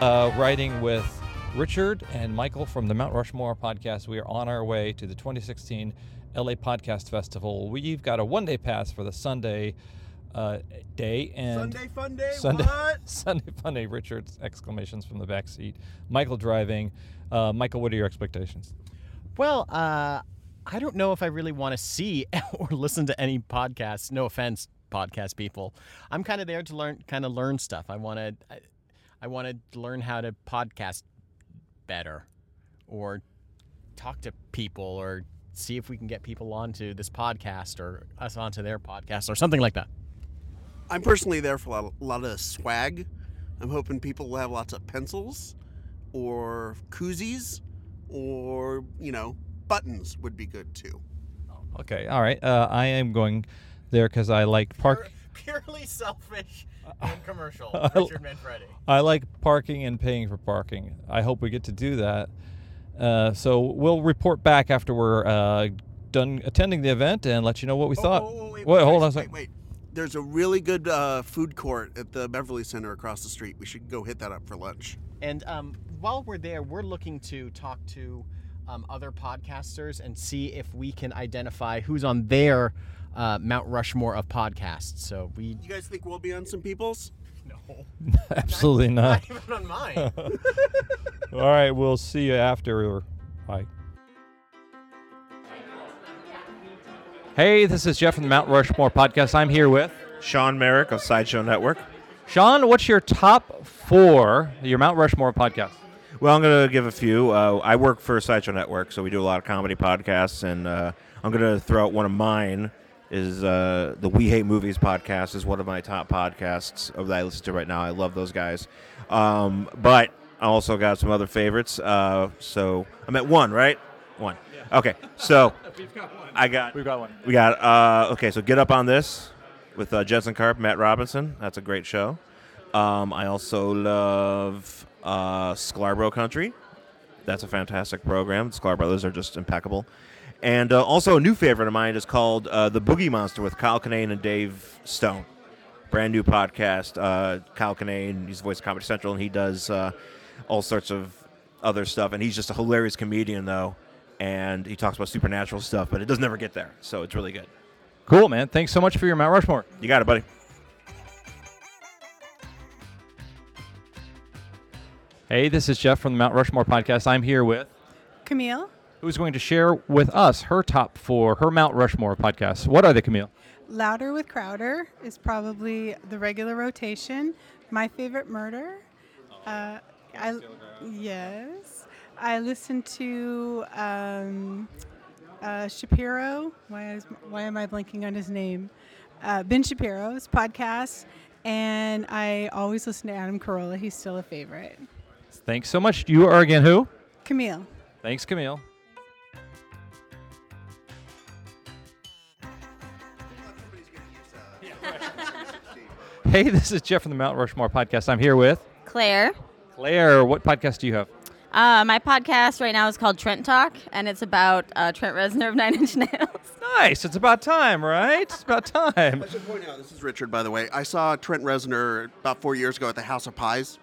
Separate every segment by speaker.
Speaker 1: Uh, writing with Richard and Michael from the Mount Rushmore podcast. We are on our way to the 2016 LA Podcast Festival. We've got a one day pass for the Sunday uh, day and
Speaker 2: Sunday fun day.
Speaker 1: Sunday,
Speaker 2: What?
Speaker 1: Sunday fun day. Richard's exclamations from the back seat. Michael driving. Uh, Michael, what are your expectations?
Speaker 3: Well, uh, I don't know if I really want to see or listen to any podcasts. No offense, podcast people. I'm kind of there to learn, kind of learn stuff. I want to, I, I want to learn how to podcast better, or talk to people, or see if we can get people onto this podcast or us onto their podcast or something like that.
Speaker 2: I'm personally there for a lot, of, a lot of swag. I'm hoping people will have lots of pencils or koozies or, you know, buttons would be good too.
Speaker 1: Okay, all right. Uh, I am going there because I like park.
Speaker 3: Purely selfish and commercial.
Speaker 1: Richard
Speaker 3: Manfredi.
Speaker 1: I like parking and paying for parking. I hope we get to do that. Uh, so we'll report back after we're uh, done attending the event and let you know what we
Speaker 2: Oh,
Speaker 1: thought.
Speaker 2: oh, oh, wait,
Speaker 1: Wait, hold on a
Speaker 2: wait,
Speaker 1: second.
Speaker 2: Wait, wait. There's a really good uh, food court at the Beverly Center across the street. We should go hit that up for lunch.
Speaker 3: And um, while we're there, we're looking to talk to um, other podcasters and see if we can identify who's on their uh, Mount Rushmore of podcasts. So we
Speaker 2: You guys think we'll be on some people's?
Speaker 3: no,
Speaker 1: Absolutely not.
Speaker 3: Not even on mine.
Speaker 1: All right, we'll see you after. Bye. Hey, this is Jeff from the Mount Rushmore podcast. I'm here with
Speaker 4: Sean Merrick of Sideshow Network.
Speaker 1: Sean. What's your top four? Your Mount Rushmore podcast.
Speaker 4: Well, I'm going to give a few. Uh, I work for Sideshow Network, so we do a lot of comedy podcasts, and uh, I'm going to throw out one of mine. Is uh, the We Hate Movies podcast is one of my top podcasts of that I listen to right now. I love those guys, um, but I also got some other favorites. Uh, so I'm at one, right? One. Okay, so I got
Speaker 1: We've got one.
Speaker 4: We got uh, okay. So get up on this with uh, Jensen Karp, Matt Robinson. That's a great show. Um, I also love uh, Sklarbro Country. That's a fantastic program. The Sklar Brothers are just impeccable. And uh, also a new favorite of mine is called uh, The Boogie Monster with Kyle Kinane and Dave Stone. Brand new podcast. Uh, Kyle Kinane, he's the voice of Comedy Central, and he does uh, all sorts of other stuff. And he's just a hilarious comedian, though. And he talks about supernatural stuff, but it doesn't ever get there. So it's really good.
Speaker 1: Cool, man. Thanks so much for your Mount Rushmore.
Speaker 4: You got it, buddy.
Speaker 1: Hey, this is Jeff from the Mount Rushmore podcast. I'm here with
Speaker 5: Camille,
Speaker 1: who's going to share with us her top four, her Mount Rushmore podcasts. What are they, Camille?
Speaker 5: Louder with Crowder is probably the regular rotation. My favorite murder. Uh, I yes, I listen to um, uh, Shapiro. Why is why am I blanking on his name? Uh, ben Shapiro's podcast, and I always listen to Adam Carolla. He's still a favorite.
Speaker 1: Thanks so much. You are again who?
Speaker 5: Camille.
Speaker 1: Thanks, Camille. Hey, this is Jeff from the Mount Rushmore podcast. I'm here with
Speaker 6: Claire.
Speaker 1: Claire. What podcast do you have?
Speaker 6: Uh, my podcast right now is called Trent Talk, and it's about uh, Trent Reznor of Nine Inch Nails.
Speaker 1: Nice. It's about time, right? It's about time.
Speaker 2: I should point out, this is Richard, by the way. I saw Trent Reznor about four years ago at the House of Pies.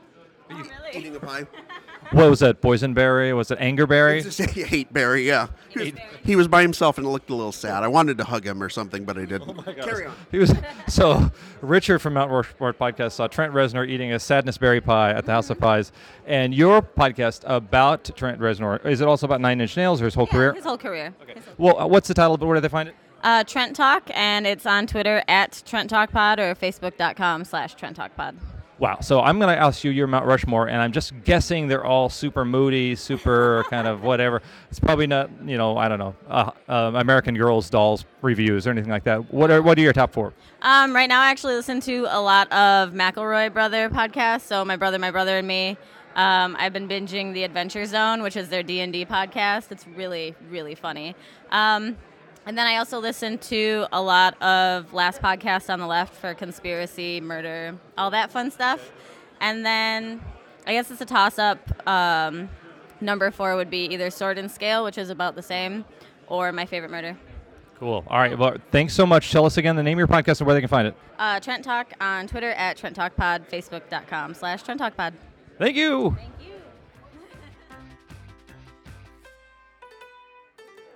Speaker 2: Eating a pie.
Speaker 1: What was that? Boysenberry? Was it Angerberry?
Speaker 2: It's just hate Barry, yeah. He was, he was by himself and it looked a little sad. I wanted to hug him or something, but I didn't. Oh my gosh. Carry on.
Speaker 1: He was so Richard from Mount Rushmore podcast saw Trent Reznor eating a sadness berry pie at the House of Pies, and your podcast about Trent Reznor is it also about Nine Inch Nails or his whole career?
Speaker 6: His whole career. His whole-
Speaker 1: Well, uh, what's the title? But where do they find it?
Speaker 6: Uh, Trent Talk, and it's on Twitter at Trent Talk Pod or Facebook.com slash Trent Talk Pod.
Speaker 1: Wow. So I'm going to ask you your Mount Rushmore, and I'm just guessing they're all super moody, super kind of whatever. It's probably not, you know, I don't know, uh, uh, American Girls dolls reviews or anything like that. What are what are your top four?
Speaker 6: Um, right now, I actually listen to a lot of McElroy Brother podcasts. So my brother, my brother, and me. Um, I've been binging the Adventure Zone, which is their D and D podcast. It's really, really funny. Um, and then I also listen to a lot of Last Podcast on the Left for conspiracy, murder, all that fun stuff. And then I guess it's a toss up. Um, number four would be either Sword and Scale, which is about the same, or My Favorite Murder.
Speaker 1: Cool. All right. Well, thanks so much. Tell us again the name of your podcast and where they can find it.
Speaker 6: Uh, Trent Talk on Twitter at Trent Talk Pod, Facebook.com slash Trent Talk Pod.
Speaker 1: Thank you.
Speaker 6: Thank you.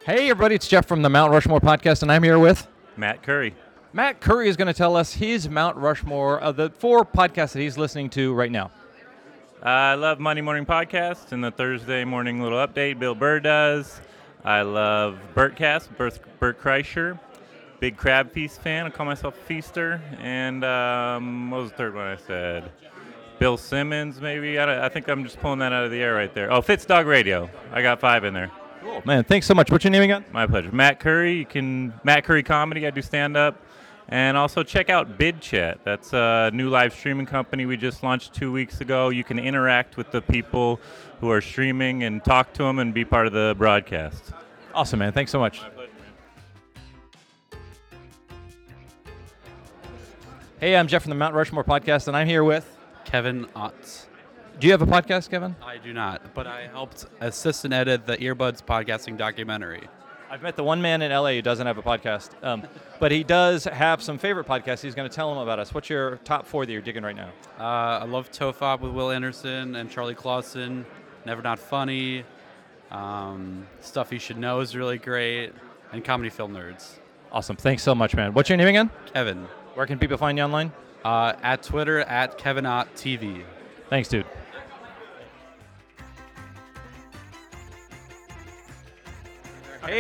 Speaker 1: Hey, everybody, it's Jeff from the Mount Rushmore podcast, and I'm here with
Speaker 7: Matt Curry.
Speaker 1: Matt Curry is going to tell us his Mount Rushmore of the four podcasts that he's listening to right now.
Speaker 7: I love Monday Morning Podcast and the Thursday morning little update Bill Burr does. I love Bertcast, Bert, Bert Kreischer. Big Crab Feast fan. I call myself a feaster. And um, what was the third one I said? Bill Simmons, maybe. I, I think I'm just pulling that out of the air right there. Oh, Fitz Dog Radio. I got five in there.
Speaker 1: Cool. Man, thanks so much. What's your name again?
Speaker 7: My pleasure. Matt Curry. You can Matt Curry comedy. I do stand up, and also check out Bid Chat. That's a new live streaming company we just launched two weeks ago. You can interact with the people who are streaming and talk to them and be part of the broadcast.
Speaker 1: Awesome, man. Thanks so much. Hey, I'm Jeff from the Mount Rushmore podcast, and I'm here with.
Speaker 8: Kevin Otts.
Speaker 1: Do you have a podcast, Kevin?
Speaker 8: I do not, but I helped assist and edit the Earbuds podcasting documentary.
Speaker 1: I've met the one man in LA who doesn't have a podcast, um, but he does have some favorite podcasts. He's going to tell them about us. What's your top four that you're digging right now?
Speaker 8: Uh, I love Tofop with Wil Anderson and Charlie Clausen. Never Not Funny. Um, Stuff You Should Know is really great. And Comedy Film Nerds.
Speaker 1: Awesome. Thanks so much, man. What's your name again?
Speaker 8: Kevin.
Speaker 1: Where can people find you online?
Speaker 8: Uh, at Twitter, at Kevin Ott TV.
Speaker 1: Thanks, dude.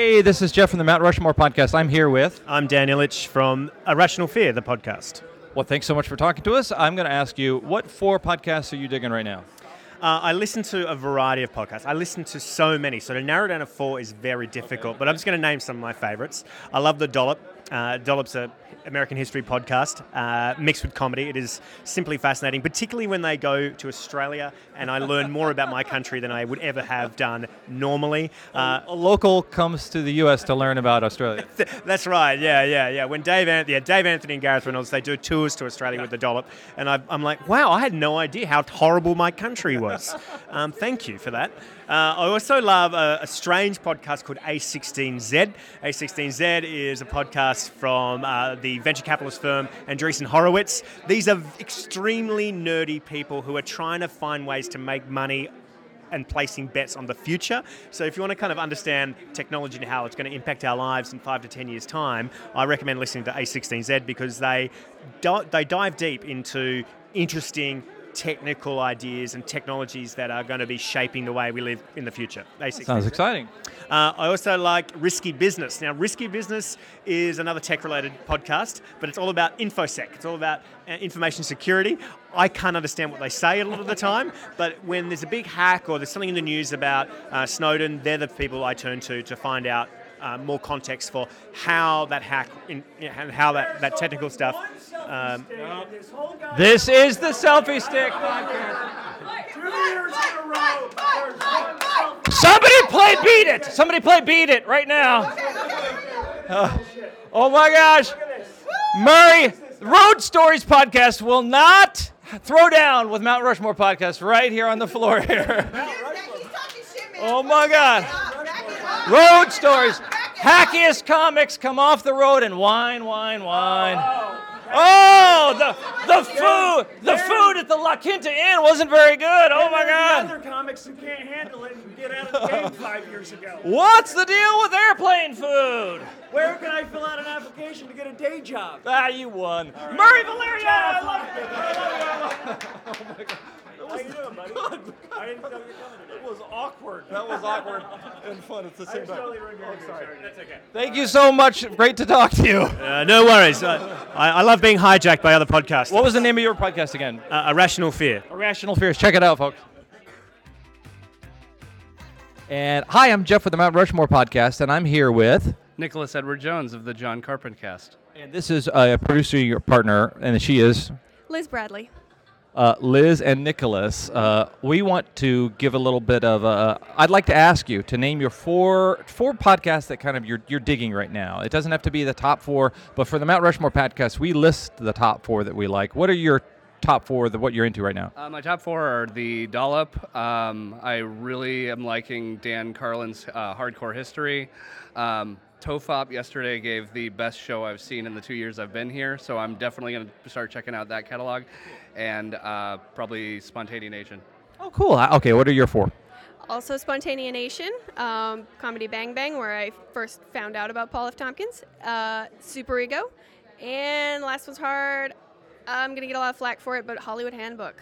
Speaker 1: Hey, this is Jeff from the Mount Rushmore podcast. I'm here with.
Speaker 9: I'm Dan Ilic from Irrational Fear, the podcast.
Speaker 1: Well, thanks so much for talking to us. I'm going to ask you, what four podcasts are you digging right now?
Speaker 9: Uh, I listen to a variety of podcasts. I listen to so many, so to narrow down to four is very difficult. But I'm just going to name some of my favorites. I love the Dollop. Uh, Dollop's a American history podcast uh, mixed with comedy. It is simply fascinating, particularly when they go to Australia, and I learn more about my country than I would ever have done normally. Uh,
Speaker 1: A local comes to the U.S. to learn about Australia.
Speaker 9: That's right. Yeah, yeah, yeah. When Dave, An- yeah, Dave Anthony and Gareth Reynolds, they do tours to Australia with the dollop, and I, I'm like, wow, I had no idea how horrible my country was. um, thank you for that. Uh, I also love a, a strange podcast called A16Z. A16Z is a podcast from uh, the venture capitalist firm Andreessen Horowitz. These are extremely nerdy people who are trying to find ways to make money and placing bets on the future. So if you want to kind of understand technology and how it's going to impact our lives in five to ten years' time, I recommend listening to A16Z because they di- they dive deep into interesting technical ideas and technologies that are going to be shaping the way we live in the future. A16Z.
Speaker 1: Sounds exciting.
Speaker 9: Uh, I also like Risky Business. Now, Risky Business is another tech related podcast, but it's all about InfoSec. It's all about uh, information security. I can't understand what they say a lot of the time, but when there's a big hack or there's something in the news about uh, Snowden, they're the people I turn to to find out. Uh, more context for how that hack and how that, that technical stuff um,
Speaker 1: This is the Selfie Stick podcast. Somebody play Beat It! Somebody play Beat It right now. Uh, oh my gosh. Murray, Road Stories podcast will not throw down with Mount Rushmore podcast right here on the floor here. Oh my God. Road Stories. Hackiest comics come off the road and whine, whine, whine. Oh, the the food, the food at the La Quinta Inn wasn't very good. Oh my God.
Speaker 10: Other comics who can't handle it and get out of the game five years ago.
Speaker 1: What's the deal with airplane food?
Speaker 10: Where can I fill out an application to get a day job?
Speaker 1: Ah, you won. Murray Valeria, I love you. I love you. Oh my God.
Speaker 10: How you doing, buddy? I didn't know you were coming today.
Speaker 1: It was awkward. That was awkward and fun at the same
Speaker 10: was
Speaker 1: time.
Speaker 10: totally oh, sorry. That's okay.
Speaker 1: Thank you so much. Great to talk to you.
Speaker 9: uh, no worries. Uh, I, I love being hijacked by other podcasts.
Speaker 1: What was the name of your podcast again?
Speaker 9: Uh, Irrational Fear.
Speaker 1: Irrational Fears. Check it out, folks. And hi, I'm Jeff with the Mount Rushmore podcast, and I'm here with.
Speaker 11: Nicholas Edward Jones of the John Carpenter Cast.
Speaker 1: And this is a producer, your partner, and she is
Speaker 12: Liz Bradley.
Speaker 1: Uh, Liz and Nicholas. Uh, we want to give a little bit of. Uh, I'd like to ask you to name your four four podcasts that kind of you're you're digging right now. It doesn't have to be the top four, but for the Mount Rushmore podcast, we list the top four that we like. What are your top four that what you're into right now?
Speaker 11: Uh, my top four are the Dollop. Um, I really am liking Dan Carlin's uh, Hardcore History. Um, Tofop yesterday gave the best show I've seen in the two years I've been here, so I'm definitely going to start checking out that catalog, and uh, probably Spontaneanation.
Speaker 1: Oh, cool. Uh, Okay, what are your four?
Speaker 12: Also, Spontaneanation, um, Comedy Bang Bang, where I first found out about Paul F. Tompkins, uh, Super Ego, and last one's hard. I'm gonna get a lot of flack for it, but Hollywood Handbook.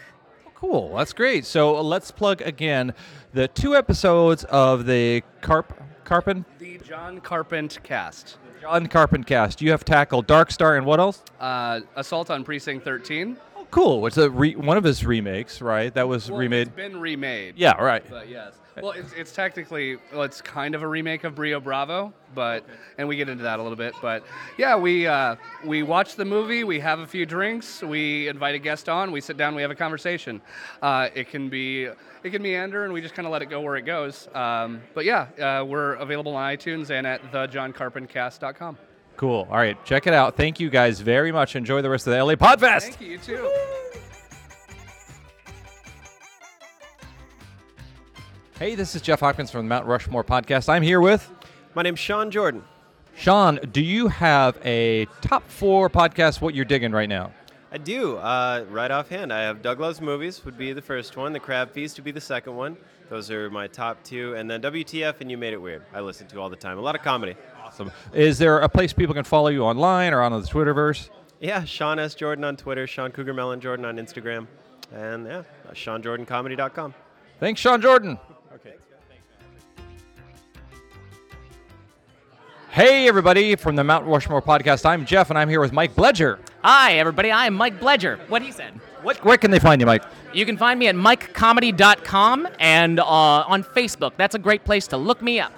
Speaker 1: Cool. That's great. So let's plug again the two episodes of the Carp Carpin
Speaker 11: The John Carpent cast.
Speaker 1: John Carpent cast. You have tackled Dark Star and what else?
Speaker 11: Uh, Assault on Precinct 13.
Speaker 1: Cool. It's a re- one of his remakes, right? That was
Speaker 11: Well,
Speaker 1: remade.
Speaker 11: It's been remade.
Speaker 1: Yeah, right.
Speaker 11: But yes. Well, it's, it's technically, well, it's kind of a remake of Rio Bravo, but and we get into that a little bit. But yeah, we uh, we watch the movie, we have a few drinks, we invite a guest on, we sit down, we have a conversation. Uh, it can be it can meander, and we just kind of let it go where it goes. Um, but yeah, uh, we're available on iTunes and at thejohncarpentcast.com.
Speaker 1: Cool. All right, check it out. Thank you guys very much. Enjoy the rest of the LA Podfest.
Speaker 11: Thank you. You too.
Speaker 1: Hey, this is Jeff Hopkins from the Mount Rushmore podcast. I'm here with
Speaker 13: My name's Sean Jordan.
Speaker 1: Sean. Do you have a top four podcast? What you're digging right now?
Speaker 13: I do. Uh, right offhand, I have Doug Loves Movies would be the first one. The Crab Feast would be the second one. Those are my top two. And then WTF and You Made It Weird. I listen to all the time. A lot of comedy.
Speaker 1: Awesome. Is there a place people can follow you online or on the Twitterverse?
Speaker 13: Yeah, Sean S. Jordan on Twitter, Sean Cougar Mellon Jordan on Instagram. And yeah, SeanJordanComedy.com.
Speaker 1: Thanks, Sean Jordan.
Speaker 13: Okay.
Speaker 1: Hey, everybody, from the Mount Rushmore podcast. I'm Jeff, and I'm here with Mike Bledger.
Speaker 14: Hi, everybody. I am Mike Bledger. What he said.
Speaker 1: What, where can they find you, Mike?
Speaker 14: You can find me at mikecomedy.com and uh, on Facebook. That's a great place to look me up.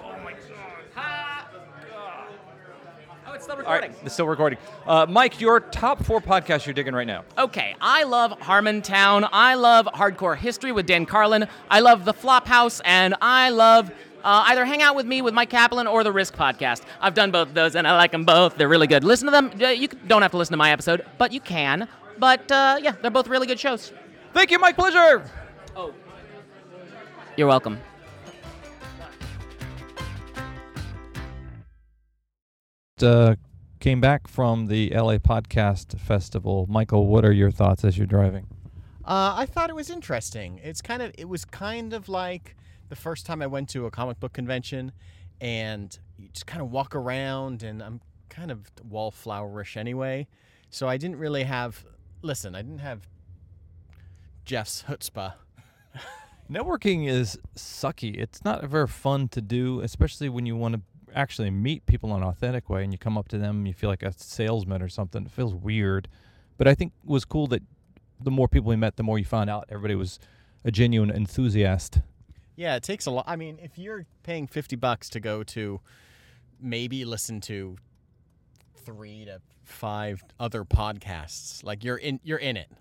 Speaker 14: Oh, still recording.
Speaker 1: right, it's still recording. Uh, Mike, your top four podcasts you're digging right now.
Speaker 14: Okay, I love Harmontown. I love Hardcore History with Dan Carlin. I love The Flophouse, and I love uh, either Hang Out with Me with Mike Kaplan or The Risk Podcast. I've done both of those, and I like them both. They're really good. Listen to them. Uh, You don't have to listen to my episode, but you can. But uh, yeah, they're both really good shows.
Speaker 1: Thank you, Mike Bledger.
Speaker 14: You're welcome.
Speaker 1: Uh, came back from the LA Podcast Festival. Michael, what are your thoughts as you're driving?
Speaker 3: Uh, I thought it was interesting. It's kind of it was kind of like the first time I went to a comic book convention, and you just kind of walk around, and I'm kind of wallflowerish anyway, so I didn't really have. Listen, I didn't have Jeff's chutzpah.
Speaker 1: Networking is sucky. It's not very fun to do, especially when you want to actually meet people in an authentic way and you come up to them, and you feel like a salesman or something. It feels weird. But I think it was cool that the more people we met, the more you found out everybody was a genuine enthusiast.
Speaker 3: Yeah, it takes a lot. I mean, if you're paying 50 bucks to go to maybe listen to three to five other podcasts, like you're in you're in it.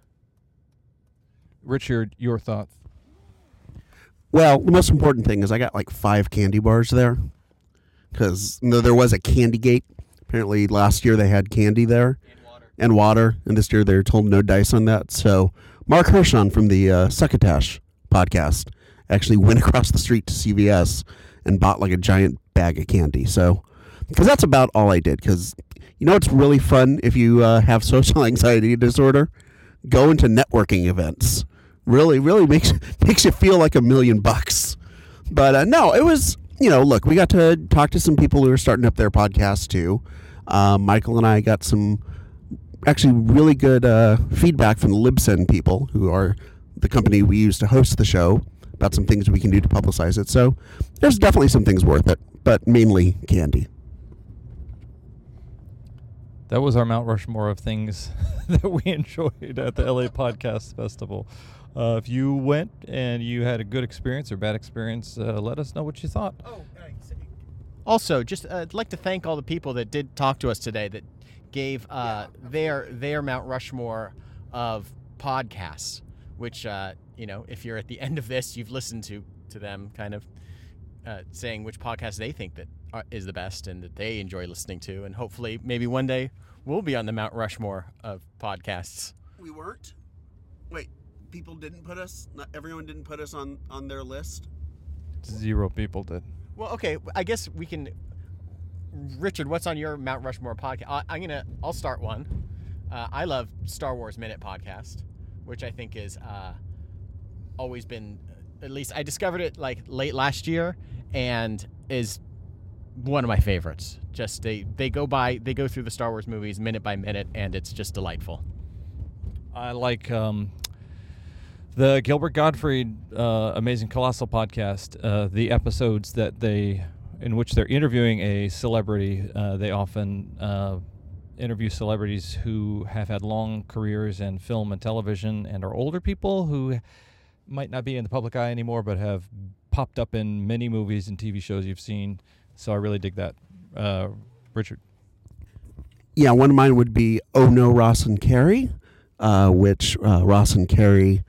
Speaker 1: Richard, your thoughts?
Speaker 2: Well, the most important thing is I got like five candy bars there because there was a candy gate. Apparently, last year they had candy there and water, and this year they're told no dice on that. So, Mark Hershon from the uh, Succotash podcast actually went across the street to CVS and bought like a giant bag of candy. So, because that's about all I did. Because you know it's really fun if you uh, have social anxiety disorder, go into networking events. Really, really makes makes you feel like a million bucks. But uh, no, it was you know look, we got to talk to some people who are starting up their podcasts too. Um, Michael and I got some actually really good uh, feedback from the Libsyn people, who are the company we use to host the show, about some things we can do to publicize it. So there's definitely some things worth it, but mainly candy.
Speaker 1: That was our Mount Rushmore of things that we enjoyed at the LA Podcast Festival. Uh, if you went and you had a good experience or bad experience, uh, let us know what you thought.
Speaker 3: Also, just uh, I'd like to thank all the people that did talk to us today that gave uh, their their Mount Rushmore of podcasts. Which uh, you know, if you're at the end of this, you've listened to to them, kind of uh, saying which podcast they think that are, is the best and that they enjoy listening to, and hopefully, maybe one day we'll be on the Mount Rushmore of podcasts.
Speaker 2: We weren't. Wait, people didn't put us. Not everyone didn't put us on on their list.
Speaker 1: Zero people did.
Speaker 3: Well, okay, I guess we can. Richard, what's on your Mount Rushmore podcast? I, I'm gonna. I'll start one. Uh, I love Star Wars Minute podcast, which I think is uh, always been at least I discovered it like late last year, and is one of my favorites. Just they they go by they go through the Star Wars movies minute by minute, and it's just delightful.
Speaker 1: I like um, the Gilbert Gottfried uh, Amazing Colossal podcast. Uh, the episodes that they in which they're interviewing a celebrity, uh, they often uh, interview celebrities who have had long careers in film and television and are older people who might not be in the public eye anymore, but have popped up in many movies and TV shows you've seen. So I really dig that, uh, Richard.
Speaker 2: Yeah, one of mine would be Oh No, Ross and Carrie, uh, which uh, Ross and Carrie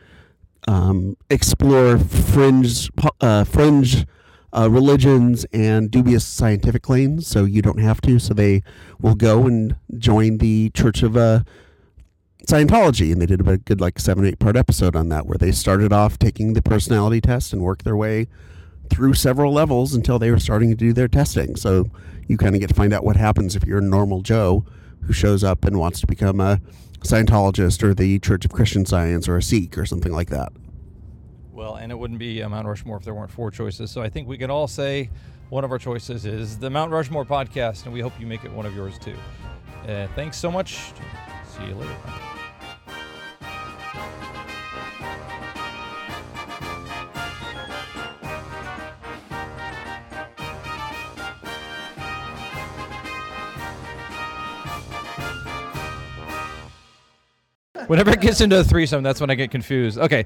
Speaker 2: um, explore fringe uh, fringe uh, religions and dubious scientific claims. So you don't have to. So they will go and join the Church of uh, Scientology, and they did a good like seven eight part episode on that, where they started off taking the personality test and worked their way through several levels until they were starting to do their testing. So you kind of get to find out what happens if you're a normal Joe who shows up and wants to become a Scientologist or the Church of Christian Science or a Sikh or something like that.
Speaker 1: Well, and it wouldn't be a Mount Rushmore if there weren't four choices. So I think we can all say one of our choices is the Mount Rushmore podcast, and we hope you make it one of yours too. Uh, thanks so much. See you later. Whenever it gets into a threesome, that's when I get confused. Okay,